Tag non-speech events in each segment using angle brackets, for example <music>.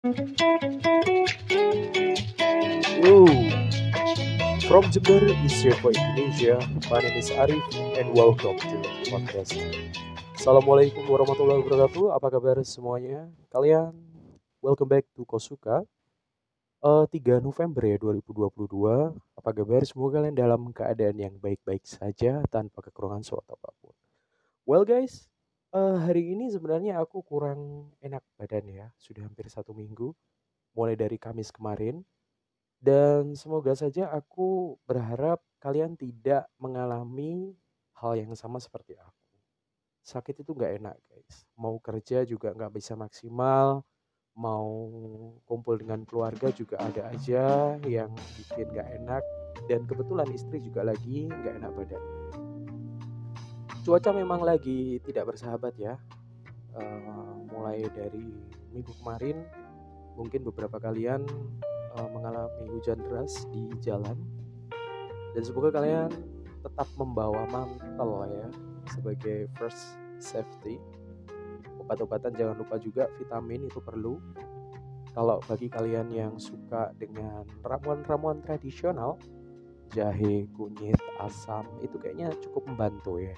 Woo! From Jember, East for Indonesia, my name is Arif and welcome to podcast. Assalamualaikum warahmatullahi wabarakatuh. Apa kabar semuanya? Kalian welcome back to Kosuka. Uh, 3 November ya 2022. Apa kabar? Semoga kalian dalam keadaan yang baik-baik saja tanpa kekurangan suatu apa pun. Well guys, uh, hari ini sebenarnya aku kurang enak badan ya. Sudah hampir satu minggu, mulai dari Kamis kemarin. Dan semoga saja aku berharap kalian tidak mengalami hal yang sama seperti aku. Sakit itu nggak enak guys. Mau kerja juga nggak bisa maksimal mau kumpul dengan keluarga juga ada aja yang bikin gak enak dan kebetulan istri juga lagi gak enak badan cuaca memang lagi tidak bersahabat ya. Uh, mulai dari minggu kemarin mungkin beberapa kalian uh, mengalami hujan deras di jalan. Dan semoga kalian tetap membawa mantel ya sebagai first safety. Obat-obatan jangan lupa juga vitamin itu perlu. Kalau bagi kalian yang suka dengan ramuan-ramuan tradisional jahe, kunyit, asam itu kayaknya cukup membantu ya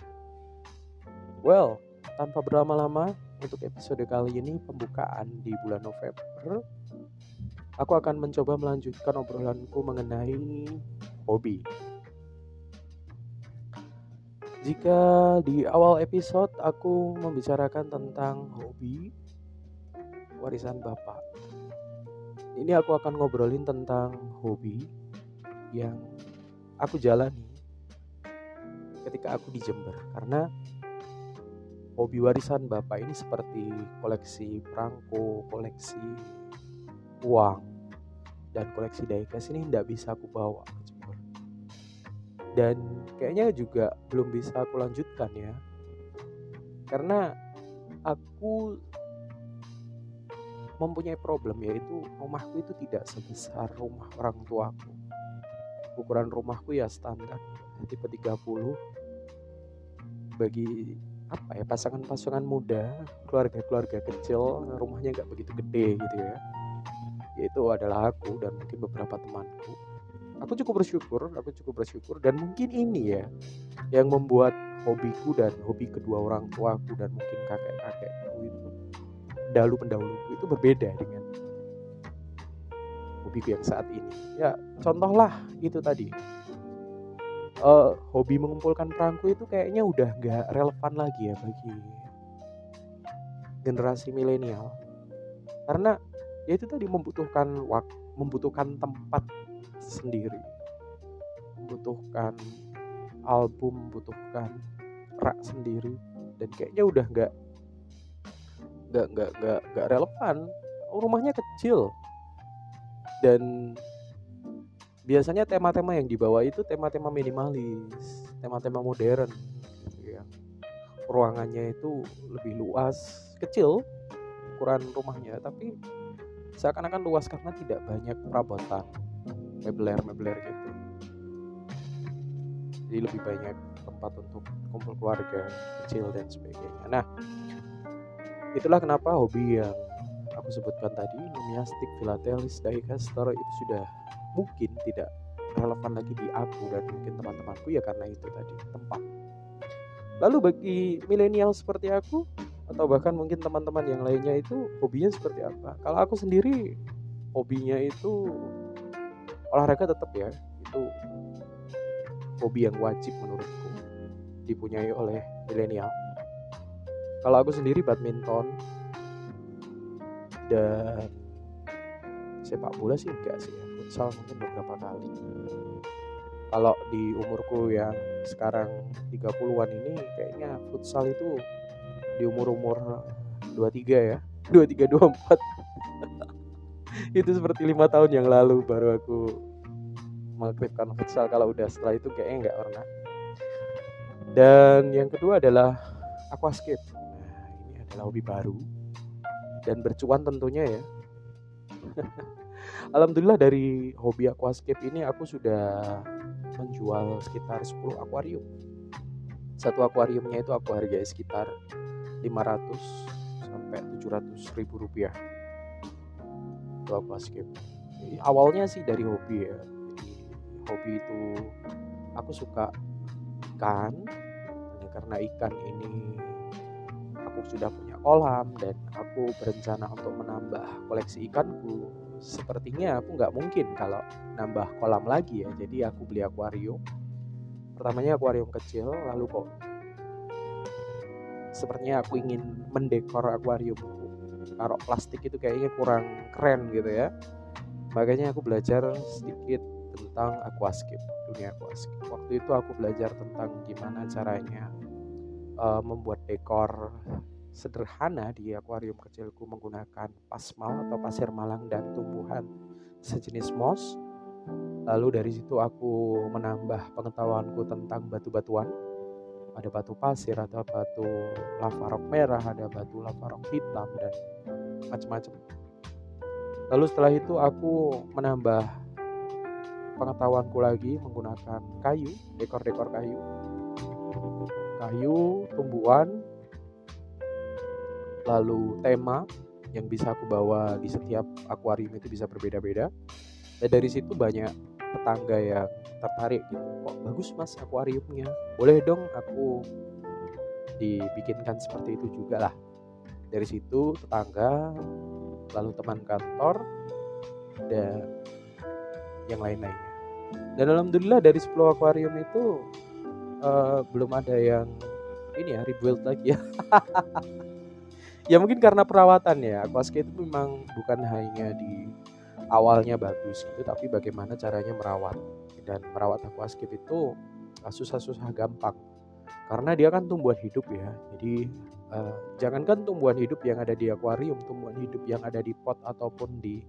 well tanpa berlama-lama untuk episode kali ini pembukaan di bulan November aku akan mencoba melanjutkan obrolanku mengenai hobi. Jika di awal episode aku membicarakan tentang hobi warisan bapak, ini aku akan ngobrolin tentang hobi yang aku jalani ketika aku di Jember. Karena hobi warisan bapak ini seperti koleksi perangko, koleksi uang dan koleksi diecast ini tidak bisa aku bawa dan kayaknya juga belum bisa aku lanjutkan ya. Karena aku mempunyai problem yaitu rumahku itu tidak sebesar rumah orang tuaku. Ukuran rumahku ya standar tipe 30 bagi apa ya pasangan-pasangan muda keluarga-keluarga kecil rumahnya nggak begitu gede gitu ya. Yaitu adalah aku dan mungkin beberapa temanku. Aku cukup bersyukur aku cukup bersyukur dan mungkin ini ya yang membuat hobiku dan hobi kedua orang tuaku dan mungkin kakek kakekku itu pendahulu pendahuluku itu berbeda dengan hobiku yang saat ini. Ya contohlah itu tadi uh, hobi mengumpulkan perangku itu kayaknya udah nggak relevan lagi ya bagi generasi milenial. Karena ya itu tadi membutuhkan waktu membutuhkan tempat sendiri. Membutuhkan album membutuhkan rak sendiri dan kayaknya udah nggak nggak nggak nggak relevan. Rumahnya kecil. Dan biasanya tema-tema yang dibawa itu tema-tema minimalis tema-tema modern ya. Ruangannya itu lebih luas kecil ukuran rumahnya tapi seakan-akan luas karena tidak banyak perabotan mebeler-mebeler gitu. Jadi lebih banyak tempat untuk kumpul keluarga kecil dan sebagainya. Nah itulah kenapa hobi yang aku sebutkan tadi Numiastik Philatelis Dicaster itu sudah mungkin tidak relevan lagi di aku dan mungkin teman-temanku ya karena itu tadi tempat. Lalu bagi milenial seperti aku atau bahkan mungkin teman-teman yang lainnya itu hobinya seperti apa? Kalau aku sendiri hobinya itu olahraga tetap ya itu hobi yang wajib menurutku dipunyai oleh milenial. Kalau aku sendiri badminton dan sepak bola sih enggak sih ya futsal mungkin beberapa kali. Kalau di umurku yang sekarang 30-an ini kayaknya futsal itu di umur-umur 23 ya. <laughs> 23 24 <laughs> itu seperti lima tahun yang lalu baru aku mengakribkan futsal. Kalau udah setelah itu kayaknya nggak pernah. Dan yang kedua adalah aquascape. Nah ini adalah hobi baru dan bercuan tentunya ya <laughs> Alhamdulillah dari hobi aquascape ini aku sudah menjual sekitar 10 akuarium. Satu akuariumnya itu aku hargai sekitar 500 sampai 700 ribu rupiah. Itu aquascape. Awalnya sih dari hobi ya. Jadi hobi itu aku suka ikan. Karena ikan ini aku sudah punya kolam dan aku berencana untuk menambah koleksi ikanku sepertinya aku nggak mungkin kalau nambah kolam lagi ya. Jadi aku beli akuarium. Pertamanya akuarium kecil lalu kok sepertinya aku ingin mendekor akuariumku taruh plastik itu kayaknya kurang keren gitu ya. Makanya aku belajar sedikit tentang aquascape dunia aquascape. Waktu itu aku belajar tentang gimana caranya uh, membuat dekor sederhana di akuarium kecilku menggunakan pasmal atau pasir malang dan tumbuhan sejenis moss. Lalu dari situ aku menambah pengetahuanku tentang batu-batuan. Ada batu pasir, ada batu lava rock merah, ada batu lava rock hitam dan macam-macam. Lalu setelah itu aku menambah pengetahuanku lagi menggunakan kayu, dekor-dekor kayu kayu, tumbuhan, lalu tema yang bisa aku bawa di setiap akuarium itu bisa berbeda-beda. Dan dari situ banyak tetangga yang tertarik gitu. Kok bagus mas akuariumnya? Boleh dong aku dibikinkan seperti itu juga lah. Dari situ tetangga, lalu teman kantor, dan yang lain-lainnya. Dan alhamdulillah dari 10 akuarium itu uh, belum ada yang ini ya rebuild lagi ya. <laughs> ya mungkin karena perawatan ya. Aquascape itu memang bukan hanya di awalnya bagus gitu, tapi bagaimana caranya merawat. Dan merawat aquascape itu susah-susah gampang. Karena dia kan tumbuhan hidup ya. Jadi uh, jangankan tumbuhan hidup yang ada di akuarium, tumbuhan hidup yang ada di pot ataupun di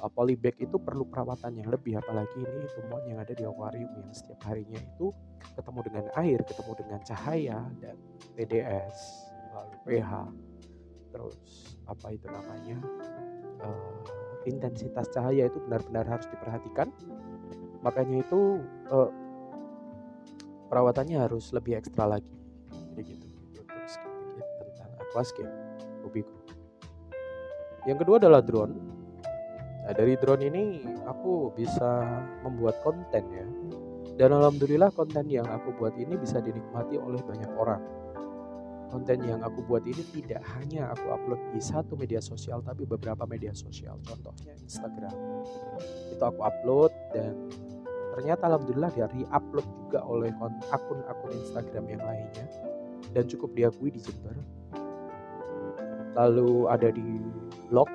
uh, polybag itu perlu perawatan yang lebih apalagi ini tumbuhan yang ada di akuarium yang setiap harinya itu ketemu dengan air, ketemu dengan cahaya dan TDS, lalu pH, terus apa itu namanya uh, intensitas cahaya itu benar-benar harus diperhatikan. Makanya itu uh, perawatannya harus lebih ekstra lagi. Jadi gitu. Terus tentang aquascape hobiku. Yang kedua adalah drone Nah, dari drone ini aku bisa membuat konten ya. Dan alhamdulillah konten yang aku buat ini bisa dinikmati oleh banyak orang. Konten yang aku buat ini tidak hanya aku upload di satu media sosial tapi beberapa media sosial. Contohnya Instagram. Itu aku upload dan ternyata alhamdulillah dia upload juga oleh akun-akun Instagram yang lainnya dan cukup diakui di Jember. Lalu ada di blog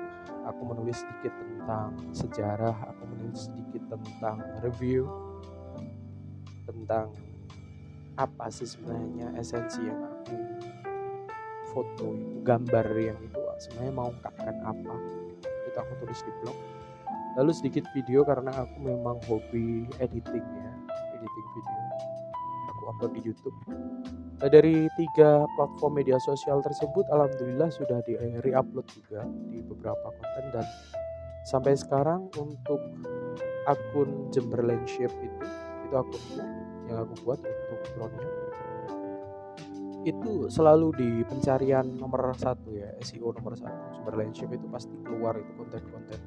aku menulis sedikit tentang sejarah, aku menulis sedikit tentang review tentang apa sih sebenarnya esensi yang foto gambar yang itu sebenarnya mau ungkapkan apa? Itu aku tulis di blog. Lalu sedikit video karena aku memang hobi editing ya editing video. Aku upload di YouTube. Nah, dari tiga platform media sosial tersebut alhamdulillah sudah di re-upload juga di beberapa konten dan sampai sekarang untuk akun Jember Landship itu itu akun yang aku buat untuk drone-nya itu selalu di pencarian nomor satu ya SEO nomor satu Jember Landship itu pasti keluar itu konten-konten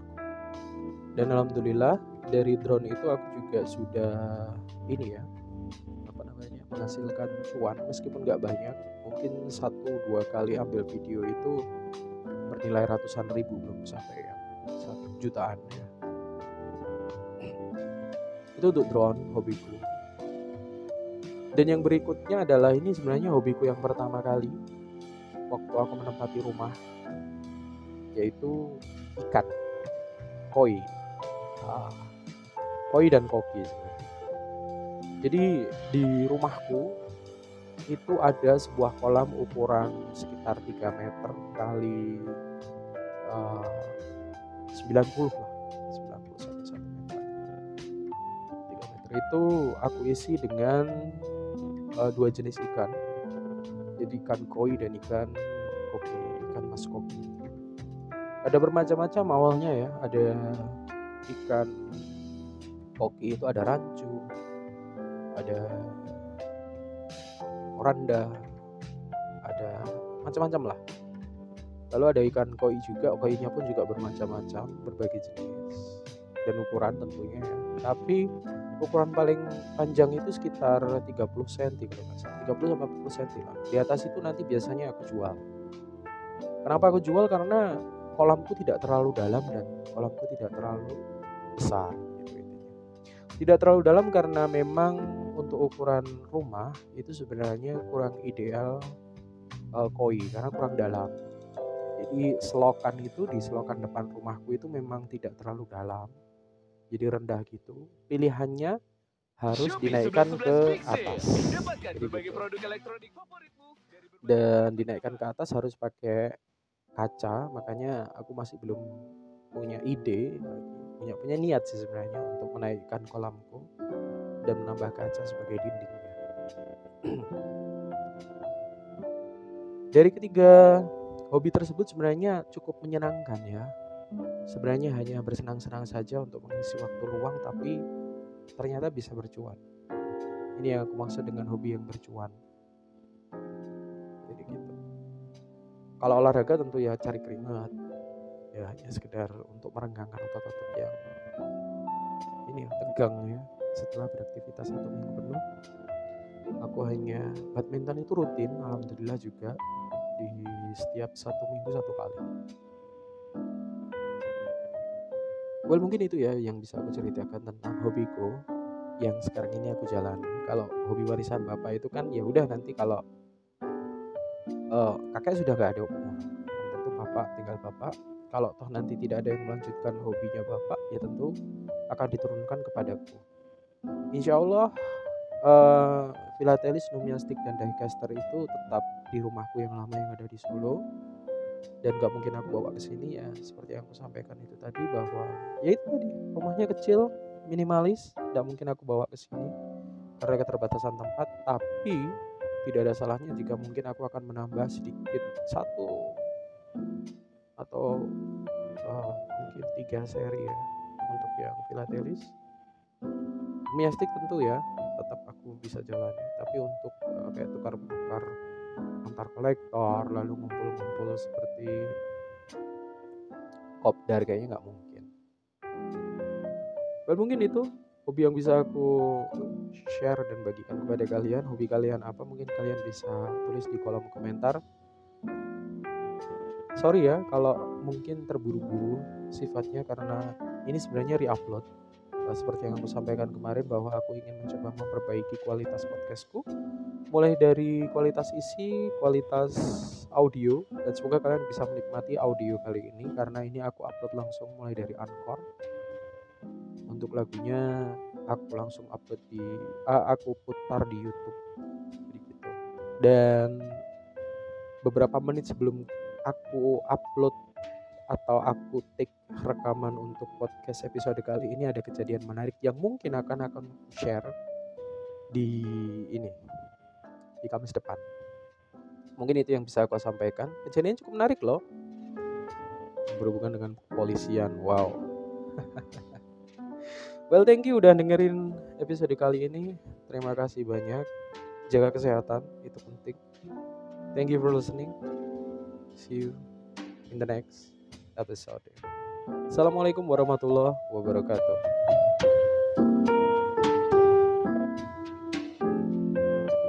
dan alhamdulillah dari drone itu aku juga sudah ini ya apa namanya menghasilkan cuan meskipun nggak banyak mungkin satu dua kali ambil video itu bernilai ratusan ribu belum sampai ya jutaan ya. Itu untuk drone hobiku. Dan yang berikutnya adalah ini sebenarnya hobiku yang pertama kali. Waktu aku menempati rumah yaitu ikan koi. Ah, koi dan koki sebenarnya. jadi di rumahku itu ada sebuah kolam ukuran sekitar 3 meter kali uh, 90 lah. 90 sampai 1 meter 3 meter itu aku isi dengan uh, dua jenis ikan. Jadi ikan koi dan ikan koki ikan mas koki ada bermacam-macam awalnya ya. Ada ikan koki itu ada rancu ada oranda ada macam-macam lah. Lalu ada ikan koi juga. Koinya pun juga bermacam-macam berbagai jenis. Dan ukuran tentunya ya. Tapi ukuran paling panjang itu sekitar 30 cm kalau nggak salah. 30 sampai 40 cm lah. Di atas itu nanti biasanya aku jual. Kenapa aku jual? Karena kolamku tidak terlalu dalam dan kolamku tidak terlalu besar gitu tidak terlalu dalam karena memang untuk ukuran rumah itu sebenarnya kurang ideal uh, koi karena kurang dalam. Jadi selokan itu di selokan depan rumahku itu memang tidak terlalu dalam jadi rendah gitu pilihannya harus dinaikkan ke atas. gitu. dan dinaikkan ke atas harus pakai kaca makanya aku masih belum punya ide punya punya niat sih sebenarnya untuk menaikkan kolamku dan menambah kaca sebagai dindingnya <clears throat> dari ketiga hobi tersebut sebenarnya cukup menyenangkan ya sebenarnya hanya bersenang-senang saja untuk mengisi waktu luang tapi ternyata bisa bercuan. Ini yang aku maksud dengan hobi yang bercuan. Jadi gitu. Kalau olahraga tentu ya cari keringat. Ya hanya sekedar untuk merenggangkan otot-otot yang ini yang tegang ya. Setelah beraktivitas satu minggu penuh aku hanya badminton itu rutin alhamdulillah juga di setiap satu minggu satu kali well mungkin itu ya yang bisa aku ceritakan tentang hobiku yang sekarang ini aku jalani. Kalau hobi warisan bapak itu kan ya udah nanti kalau uh, kakek sudah gak ada tentu bapak tinggal bapak. Kalau toh nanti tidak ada yang melanjutkan hobinya bapak ya tentu akan diturunkan kepadaku. Insya Allah uh, filatelis numiastik dan dicaster itu tetap di rumahku yang lama yang ada di Solo dan gak mungkin aku bawa ke sini ya seperti yang aku sampaikan itu tadi bahwa ya itu tadi rumahnya kecil minimalis tidak mungkin aku bawa ke sini. Karena keterbatasan tempat tapi tidak ada salahnya jika mungkin aku akan menambah sedikit satu atau uh, mungkin tiga seri ya untuk yang filatelis. Miastik tentu ya tetap aku bisa jalani. Tapi untuk uh, kayak tukar tukar antar kolektor lalu ngumpul-ngumpul seperti kopdar kayaknya nggak mungkin. Well mungkin itu hobi yang bisa aku share dan bagikan kepada kalian. Hobi kalian apa? Mungkin kalian bisa tulis di kolom komentar. Sorry ya kalau mungkin terburu-buru sifatnya karena ini sebenarnya re-upload. Seperti yang aku sampaikan kemarin bahwa aku ingin mencoba memperbaiki kualitas podcastku mulai dari kualitas isi, kualitas audio dan semoga kalian bisa menikmati audio kali ini karena ini aku upload langsung mulai dari Anchor. Untuk lagunya aku langsung upload di uh, aku putar di YouTube. Jadi gitu. Dan beberapa menit sebelum aku upload atau aku take rekaman untuk podcast episode kali ini ada kejadian menarik yang mungkin akan akan share di ini di Kamis depan. Mungkin itu yang bisa aku sampaikan. Kejadian cukup menarik loh. Berhubungan dengan kepolisian. Wow. <laughs> well, thank you udah dengerin episode kali ini. Terima kasih banyak. Jaga kesehatan, itu penting. Thank you for listening. See you in the next episode. Assalamualaikum warahmatullahi wabarakatuh.